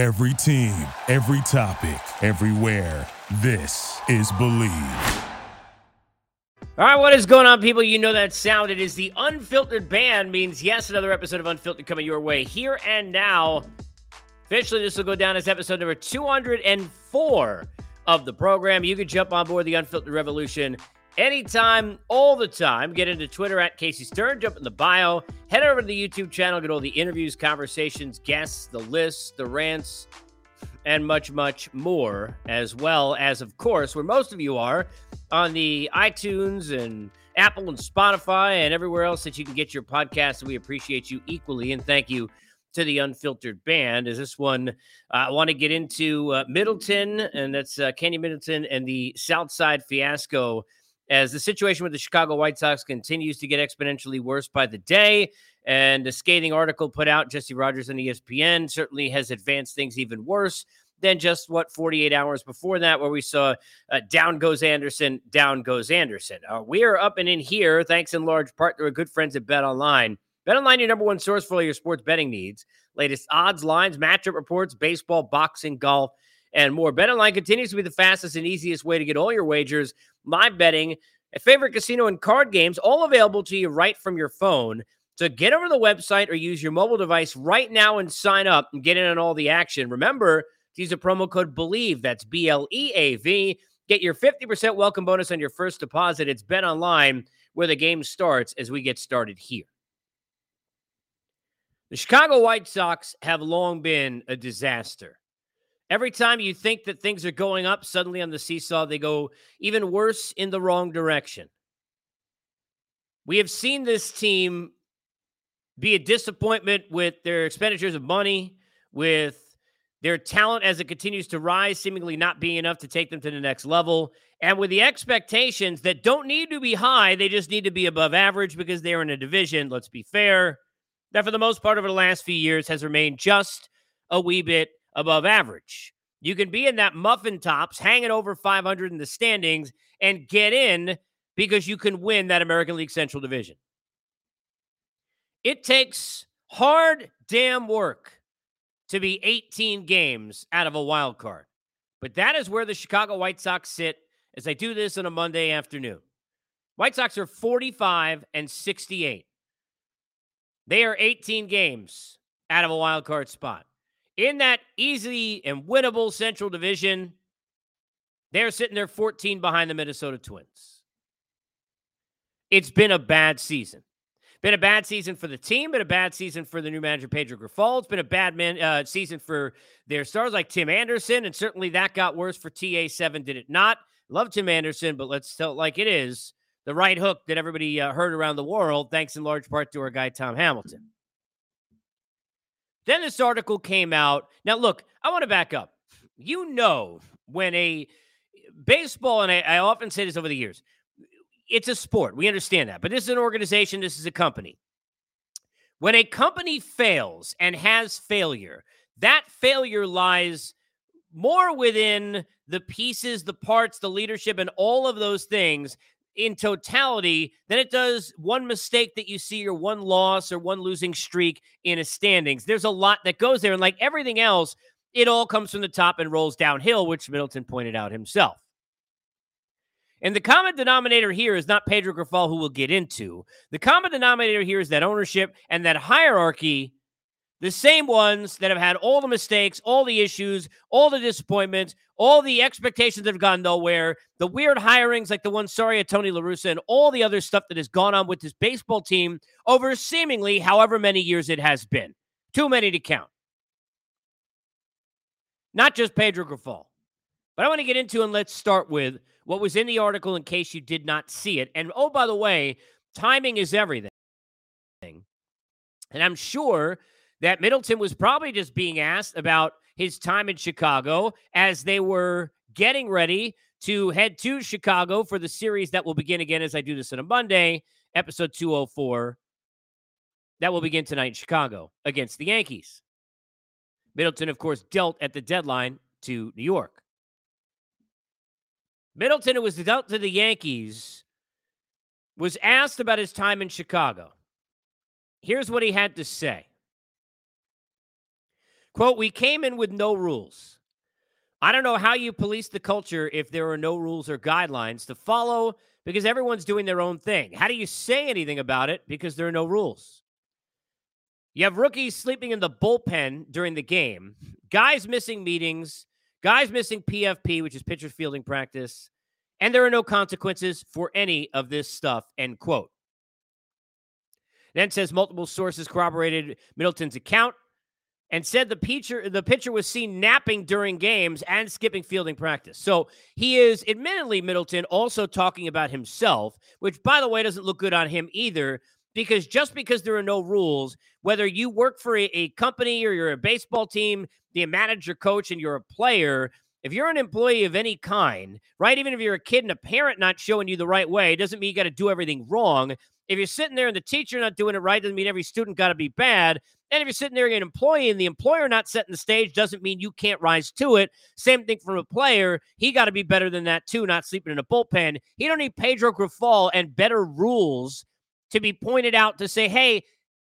Every team, every topic, everywhere. This is Bleav. All right, what is going on, people? You know that sound. It is the Unfiltered Band, means yes, another episode of Unfiltered coming your way here and now. Officially, this will go down as episode number 204 of the program. You can jump on board the Unfiltered Revolution anytime, all the time. Get into Twitter at Casey Stern, jump in the bio, head over to the YouTube channel, get all the interviews, conversations, guests, the lists, the rants, and much, much more, as well as, of course, where most of you are on the iTunes and Apple and Spotify and everywhere else that you can get your podcast. We appreciate you equally and thank you to the unfiltered band. Is this one uh, I want to get into uh, Middleton, and that's uh, Kenny Middleton and the Southside fiasco as the situation with the Chicago White Sox continues to get exponentially worse by the day. And a scathing article put out, Jesse Rogers on ESPN, certainly has advanced things even worse than just what 48 hours before that, where we saw uh, down goes Anderson, down goes Anderson. Uh, we are up and in here, thanks in large part to our good friends at Bet Online. Bet Online, your number one source for all your sports betting needs. Latest odds, lines, matchup reports, baseball, boxing, golf, and more. BetOnline continues to be the fastest and easiest way to get all your wagers, live betting, a favorite casino and card games, all available to you right from your phone. So get over to the website or use your mobile device right now and sign up and get in on all the action. Remember to use a promo code BLEAV. That's B L E A V. Get your 50% welcome bonus on your first deposit. It's Bet Online where the game starts as we get started here. The Chicago White Sox have long been a disaster. Every time you think that things are going up, suddenly on the seesaw, they go even worse in the wrong direction. We have seen this team be a disappointment with their expenditures of money, with their talent as it continues to rise, seemingly not being enough to take them to the next level, and with the expectations that don't need to be high, they just need to be above average because they're in a division, let's be fair, that for the most part over the last few years has remained just a wee bit above average. You can be in that muffin tops, hanging over 500 in the standings, and get in because you can win that American League Central Division. It takes hard damn work to be 18 games out of a wild card. But that is where the Chicago White Sox sit as I do this on a Monday afternoon. White Sox are 45 and 68. They are 18 games out of a wild card spot in that easy and winnable Central Division, they're sitting there 14 behind the Minnesota Twins. It's been a bad season. Been a bad season for the team, been a bad season for the new manager, Pedro Grifol. It's been a bad man, uh, season for their stars like Tim Anderson, and certainly that got worse for TA7, did it not? Love Tim Anderson, but let's tell it like it is. The right hook that everybody uh, heard around the world, thanks in large part to our guy, Tom Hamilton. Then this article came out. Now, look, I want to back up. You know, when a baseball, and I, I often say this over the years, it's a sport. We understand that. But this is an organization, this is a company. When a company fails and has failure, that failure lies more within the pieces, the parts, the leadership, and all of those things in totality than it does one mistake that you see or one loss or one losing streak in a standings. There's a lot that goes there. And like everything else, it all comes from the top and rolls downhill, which Middleton pointed out himself. And the common denominator here is not Pedro Grifol, who we'll get into. The common denominator here is that ownership and that hierarchy the same ones that have had all the mistakes, all the issues, all the disappointments, all the expectations that have gone nowhere, the weird hirings like the one, sorry, at Tony La Russa, and all the other stuff that has gone on with this baseball team over seemingly however many years it has been. Too many to count. Not just Pedro Grifol. But I want to get into and let's start with what was in the article in case you did not see it. And oh, by the way, timing is everything. And I'm sure that Middleton was probably just being asked about his time in Chicago as they were getting ready to head to Chicago for the series that will begin again as I do this on a Monday, episode 204. That will begin tonight in Chicago against the Yankees. Middleton, of course, dealt at the deadline to New York. Middleton, who was dealt to the Yankees, was asked about his time in Chicago. Here's what he had to say Quote, we came in with no rules. I don't know how you police the culture if there are no rules or guidelines to follow because everyone's doing their own thing. How do you say anything about it because there are no rules? You have rookies sleeping in the bullpen during the game, guys missing meetings, guys missing PFP, which is pitcher fielding practice, and there are no consequences for any of this stuff. End quote. Then says multiple sources corroborated Middleton's account and said the pitcher the pitcher was seen napping during games and skipping fielding practice. So he is admittedly Middleton also talking about himself, which by the way doesn't look good on him either because just because there are no rules, whether you work for a, a company or you're a baseball team, the manager, coach, and you're a player, if you're an employee of any kind, right, even if you're a kid and a parent not showing you the right way, doesn't mean you got to do everything wrong. If you're sitting there and the teacher not doing it right, doesn't mean every student got to be bad. And if you're sitting there an employee and the employer not setting the stage, doesn't mean you can't rise to it. Same thing from a player. He got to be better than that too, not sleeping in a bullpen. He don't need Pedro Grifol and better rules to be pointed out to say, hey,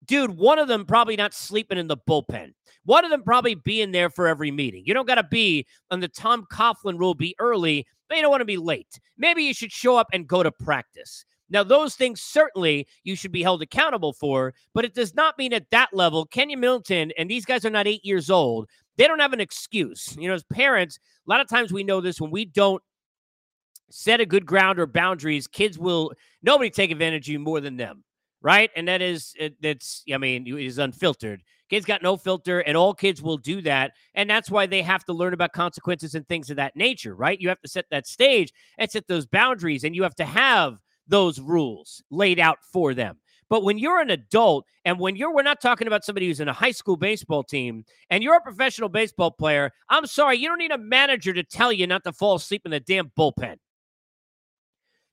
dude, one of them probably not sleeping in the bullpen. One of them probably being there for every meeting. You don't got to be on the Tom Coughlin rule, be early, but you don't want to be late. Maybe you should show up and go to practice. Now, those things certainly you should be held accountable for, but it does not mean at that level, Keynan Middleton, and these guys are not eight years old, they don't have an excuse. You know, as parents, a lot of times we know this when we don't set a good ground or boundaries, kids will, nobody take advantage of you more than them, right? And that is, that's, I mean, it is unfiltered. Kids got no filter, and all kids will do that. And that's why they have to learn about consequences and things of that nature, right? You have to set that stage and set those boundaries, and you have to have those rules laid out for them. But when you're an adult and when you're, we're not talking about somebody who's in a high school baseball team and you're a professional baseball player, I'm sorry, you don't need a manager to tell you not to fall asleep in the damn bullpen.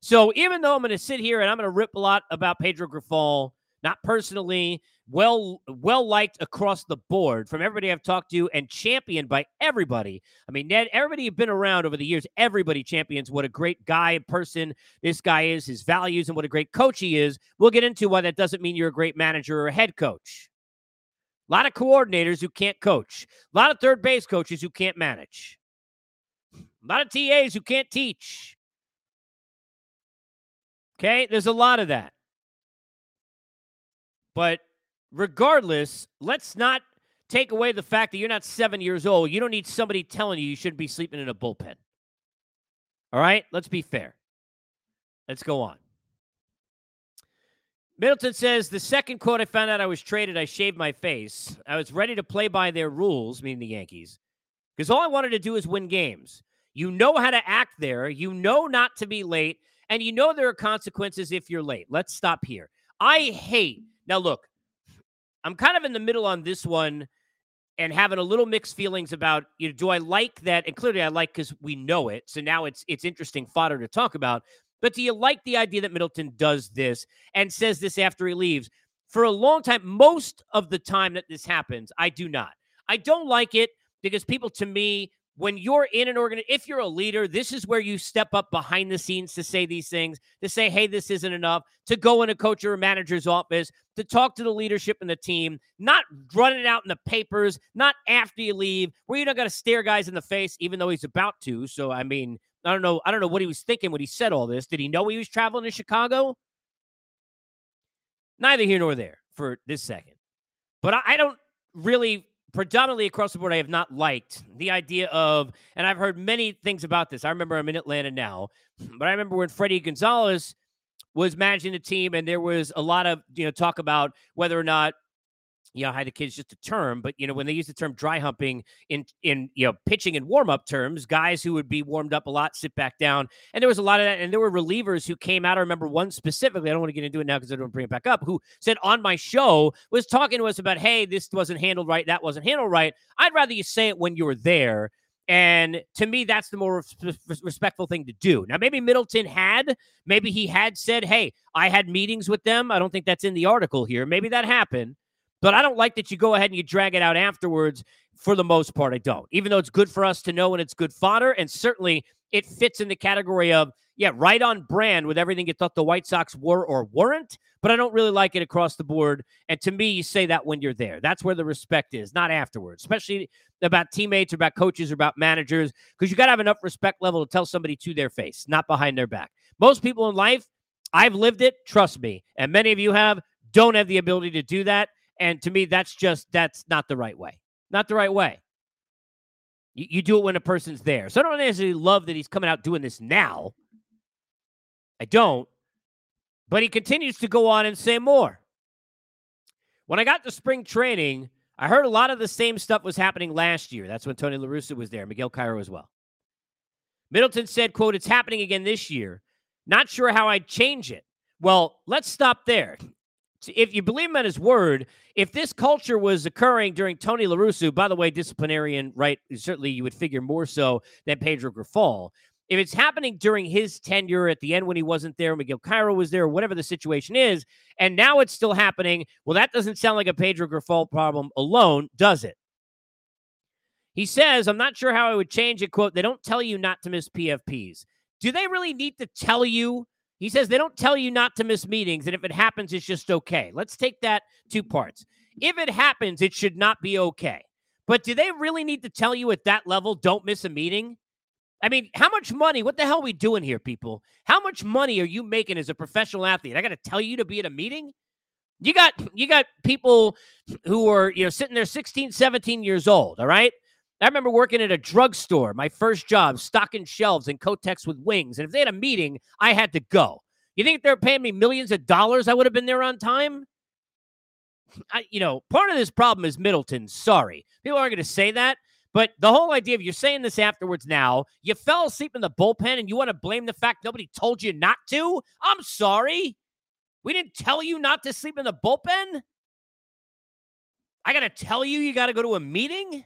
So even though I'm going to sit here and I'm going to rip a lot about Pedro Grifol, not personally, well well liked across the board from everybody I've talked to and championed by everybody. I mean, Ned, everybody you've been around over the years, everybody champions what a great guy person this guy is, his values, and what a great coach he is. We'll get into why that doesn't mean you're a great manager or a head coach. A lot of coordinators who can't coach, a lot of third base coaches who can't manage, a lot of TAs who can't teach. Okay, there's a lot of that. But regardless, let's not take away the fact that you're not seven years old. You don't need somebody telling you you shouldn't be sleeping in a bullpen. All right, let's be fair. Let's go on. Middleton says the second quote I found out I was traded, I shaved my face. I was ready to play by their rules, meaning the Yankees, because all I wanted to do is win games. You know how to act there, you know not to be late, and you know there are consequences if you're late. Let's stop here. I hate, now look, I'm kind of in the middle on this one and having a little mixed feelings about you know do I like that? And clearly I like cuz we know it so now it's it's interesting fodder to talk about. But do you like the idea that Middleton does this and says this after he leaves? For a long time most of the time that this happens I do not. I don't like it because people to me when you're in an organ, if you're a leader, this is where you step up behind the scenes to say these things, to say, hey, this isn't enough, to go in a coach or a manager's office, to talk to the leadership and the team, not running it out in the papers, not after you leave, where you're not going to stare guys in the face, even though he's about to. So, I mean, I don't know. I don't know what he was thinking when he said all this. Did he know he was traveling to Chicago? Neither here nor there for this second. But I, I don't really predominantly across the board, I have not liked the idea of, and I've heard many things about this. I remember I'm in Atlanta now, but I remember when Fredi Gonzalez was managing the team, and there was a lot of you know talk about whether or not you know, how the kids just a term, but you know, when they use the term dry humping in in you know pitching and warm up terms, guys who would be warmed up a lot sit back down, and there was a lot of that, and there were relievers who came out. I remember one specifically. I don't want to get into it now because I don't bring it back up. Who said on my show was talking to us about, hey, this wasn't handled right, that wasn't handled right. I'd rather you say it when you were there. And to me, that's the more respectful thing to do. Now, maybe Middleton had, maybe he had said, Hey, I had meetings with them. I don't think that's in the article here. Maybe that happened. But I don't like that you go ahead and you drag it out afterwards. For the most part, I don't. Even though it's good for us to know and it's good fodder, and certainly it fits in the category of yeah, right on brand with everything you thought the White Sox were or weren't, but I don't really like it across the board. And to me, you say that when you're there. That's where the respect is, not afterwards, especially about teammates or about coaches or about managers, because you got to have enough respect level to tell somebody to their face, not behind their back. Most people in life, I've lived it, trust me, and many of you have, don't have the ability to do that. And to me, that's just, that's not the right way. Not the right way. You, you do it when a person's there. So I don't necessarily love that he's coming out doing this now. I don't. But he continues to go on and say more. When I got to spring training, I heard a lot of the same stuff was happening last year. That's when Tony La Russa was there, Miguel Cairo as well. Middleton said, quote, it's happening again this year. Not sure how I'd change it. Well, let's stop there. If you believe him at his word, if this culture was occurring during Tony La Russa, by the way, disciplinarian, right? Certainly you would figure more so than Pedro Grifol if it's happening during his tenure at the end when he wasn't there, Miguel Cairo was there, whatever the situation is, and now it's still happening, well, that doesn't sound like a Pedro Grifol problem alone, does it? He says, I'm not sure how I would change it. Quote, they don't tell you not to miss PFPs. Do they really need to tell you? He says they don't tell you not to miss meetings, and if it happens, it's just okay. Let's take that two parts. If it happens, it should not be okay. But do they really need to tell you at that level, don't miss a meeting? I mean, how much money? What the hell are we doing here, people? How much money are you making as a professional athlete? I got to tell you to be at a meeting. You got you got people who are, you know, sitting there 16, 17 years old, all right? I remember working at a drugstore, my first job, stocking shelves and Kotex with wings. And if they had a meeting, I had to go. You think they're paying me millions of dollars, I would have been there on time? I, you know, part of this problem is Middleton. Sorry. People aren't going to say that. But the whole idea of you're saying this afterwards now, you fell asleep in the bullpen and you want to blame the fact nobody told you not to? I'm sorry. We didn't tell you not to sleep in the bullpen? I got to tell you, you got to go to a meeting?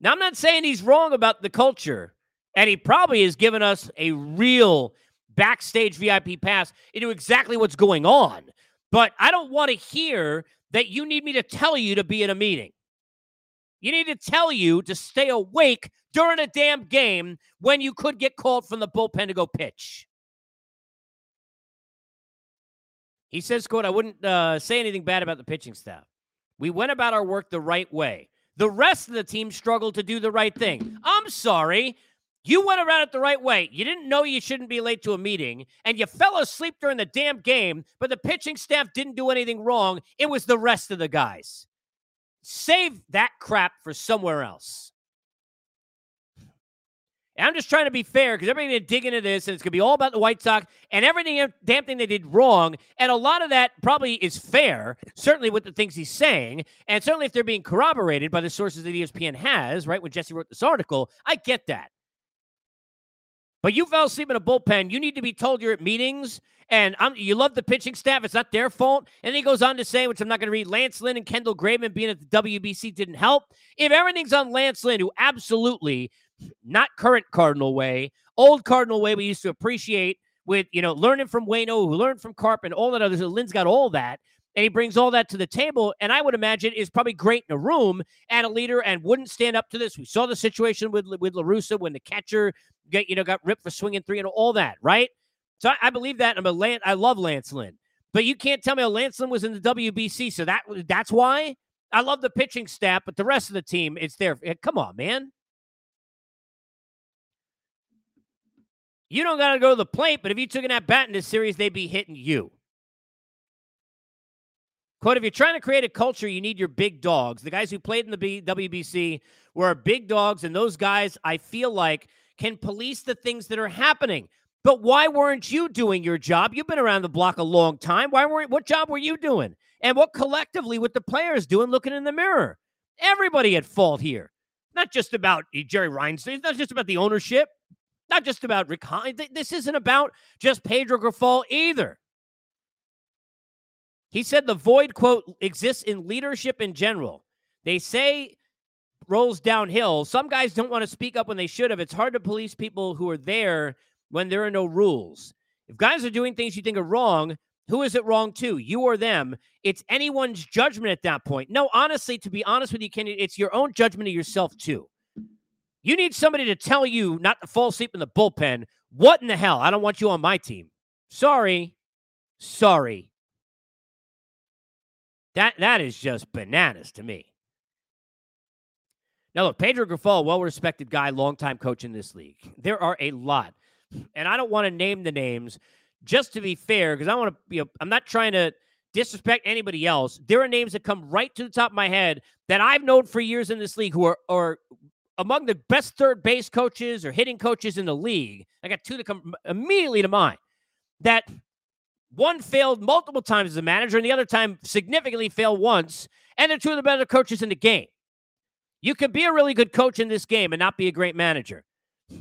Now, I'm not saying he's wrong about the culture, and he probably has given us a real backstage VIP pass into exactly what's going on. But I don't want to hear that you need me to tell you to be in a meeting. You need to tell you to stay awake during a damn game when you could get called from the bullpen to go pitch. He says, quote, I wouldn't uh, say anything bad about the pitching staff. We went about our work the right way. The rest of the team struggled to do the right thing. I'm sorry. You went around it the right way. You didn't know you shouldn't be late to a meeting, and you fell asleep during the damn game, but the pitching staff didn't do anything wrong. It was the rest of the guys. Save that crap for somewhere else. And I'm just trying to be fair because everybody's going to dig into this and it's going to be all about the White Sox and everything, damn thing they did wrong. And a lot of that probably is fair, certainly with the things he's saying. And certainly if they're being corroborated by the sources that ESPN has, right? When Jesse wrote this article, I get that. But you fell asleep in a bullpen. You need to be told you're at meetings and I'm, you love the pitching staff. It's not their fault. And he goes on to say, which I'm not going to read Lance Lynn and Kendall Graveman being at the WBC didn't help. If everything's on Lance Lynn, who absolutely not current Cardinal way, old Cardinal way we used to appreciate with, you know, learning from Waino, who learned from Carp and all that other. So Lynn's got all that. And he brings all that to the table. And I would imagine is probably great in a room and a leader and wouldn't stand up to this. We saw the situation with, with La Russa when the catcher get, you know, got ripped for swinging three and all that, right? So I, I believe that. I'm a Lance, I love Lance Lynn, but you can't tell me Lance Lynn was in the WBC, so that that's why I love the pitching staff, but the rest of the team, it's there. Eh, come on, man. You don't got to go to the plate, but if you took an at bat in this series, they'd be hitting you. Quote, if you're trying to create a culture, you need your big dogs. The guys who played in the B- WBC were big dogs, and those guys, I feel like, can police the things that are happening. But why weren't you doing your job? You've been around the block a long time. Why weren't what job were you doing? And what collectively with the players doing looking in the mirror? Everybody at fault here. Not just about uh, Jerry Reinsdorf, not just about the ownership, not just about Rick Hines. This isn't about just Pedro Grifol either. He said the void, quote, exists in leadership in general. They say rolls downhill. Some guys don't want to speak up when they should have. It's hard to police people who are there when there are no rules. If guys are doing things you think are wrong, who is it wrong to? You or them? It's anyone's judgment at that point. No, honestly, to be honest with you, Kenny, it's your own judgment of yourself too. You need somebody to tell you not to fall asleep in the bullpen. What in the hell? I don't want you on my team. Sorry. Sorry. That that is just bananas to me. Now, look, Pedro Grifol, well respected guy, longtime coach in this league. There are a lot. And I don't want to name the names just to be fair, because I want to, you know, I'm not trying to disrespect anybody else. There are names that come right to the top of my head that I've known for years in this league who are, are among the best third base coaches or hitting coaches in the league. I got two that come immediately to mind that one failed multiple times as a manager and the other time significantly failed once. And they're two of the better coaches in the game. You could be a really good coach in this game and not be a great manager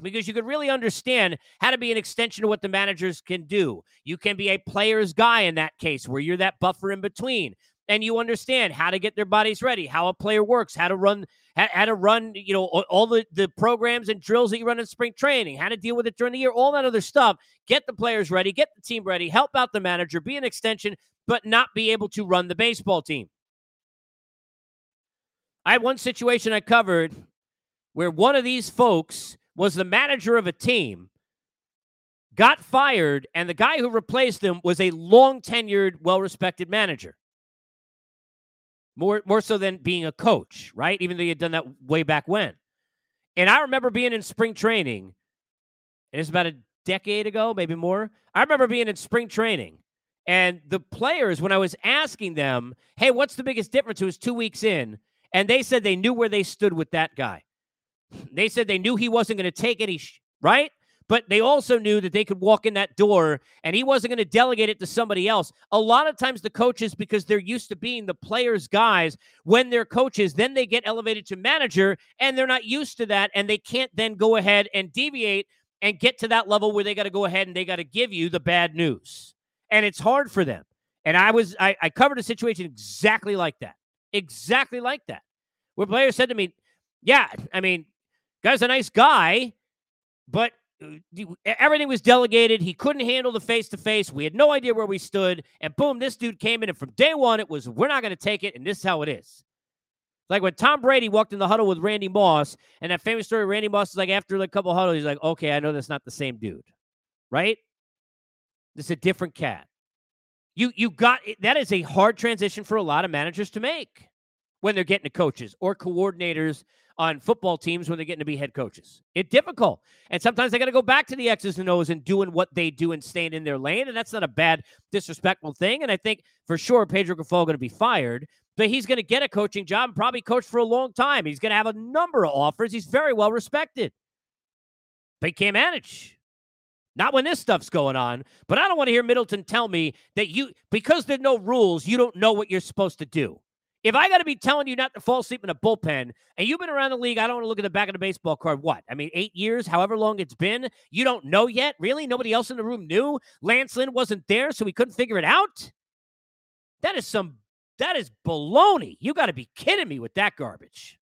because you could really understand how to be an extension of what the managers can do. You can be a player's guy in that case where you're that buffer in between and you understand how to get their bodies ready, how a player works, how to run how, how to run, you know, all the the programs and drills that you run in spring training, how to deal with it during the year, all that other stuff. Get the players ready, get the team ready, help out the manager, be an extension, but not be able to run the baseball team. I had one situation I covered where one of these folks was the manager of a team, got fired, and the guy who replaced him was a long tenured, well respected manager. More, more so than being a coach, right? Even though he had done that way back when. And I remember being in spring training, and it's about a decade ago, maybe more. I remember being in spring training, and the players, when I was asking them, hey, what's the biggest difference? It was two weeks in and they said they knew where they stood with that guy. They said they knew he wasn't going to take any, sh- right? But they also knew that they could walk in that door and he wasn't going to delegate it to somebody else. A lot of times, the coaches, because they're used to being the players' guys when they're coaches, then they get elevated to manager and they're not used to that. And they can't then go ahead and deviate and get to that level where they got to go ahead and they got to give you the bad news. And it's hard for them. And I was, I, I covered a situation exactly like that exactly like that. Where players said to me, Yeah, I mean, guy's a nice guy, but everything was delegated. He couldn't handle the face to face. We had no idea where we stood. And boom, this dude came in. And from day one, it was, We're not going to take it. And this is how it is. Like when Tom Brady walked in the huddle with Randy Moss, and that famous story, Randy Moss is like, after a couple huddles, he's like, okay, I know that's not the same dude, right? This is a different cat. You you got that is a hard transition for a lot of managers to make when they're getting to coaches or coordinators on football teams when they're getting to be head coaches. It's difficult. And sometimes they got to go back to the X's and O's and doing what they do and staying in their lane. And that's not a bad, disrespectful thing. And I think for sure Pedro Grifol going to be fired, but he's going to get a coaching job and probably coach for a long time. He's going to have a number of offers. He's very well respected. He can't manage. Not when this stuff's going on. But I don't want to hear Middleton tell me that you, because there's no rules, you don't know what you're supposed to do. If I got to be telling you not to fall asleep in a bullpen, and you've been around the league, I don't want to look at the back of the baseball card. What? I mean, eight years, however long it's been, you don't know yet? Really? Nobody else in the room knew? Lance Lynn wasn't there, so we couldn't figure it out? That is some, that is baloney. You got to be kidding me with that garbage.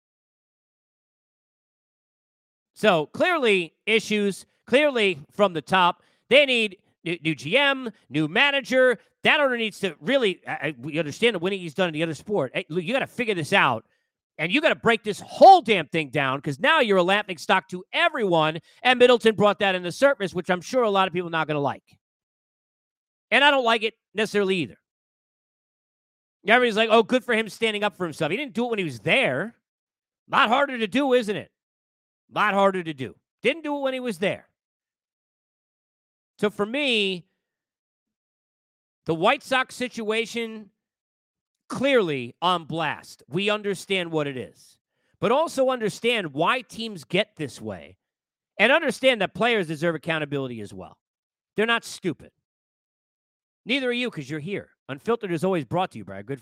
So clearly, issues clearly from the top. They need new, new GM, new manager. That owner needs to really. I, we understand the winning he's done in the other sport. Hey, you got to figure this out. And you got to break this whole damn thing down because now you're a laughing stock to everyone. And Middleton brought that in the surface, which I'm sure a lot of people are not going to like. And I don't like it necessarily either. Everybody's like, oh, good for him standing up for himself. He didn't do it when he was there. A lot harder to do, isn't it? A lot harder to do. Didn't do it when he was there. So for me, the White Sox situation clearly on blast. We understand what it is, but also understand why teams get this way and understand that players deserve accountability as well. They're not stupid. Neither are you because you're here. Unfiltered is always brought to you by a good.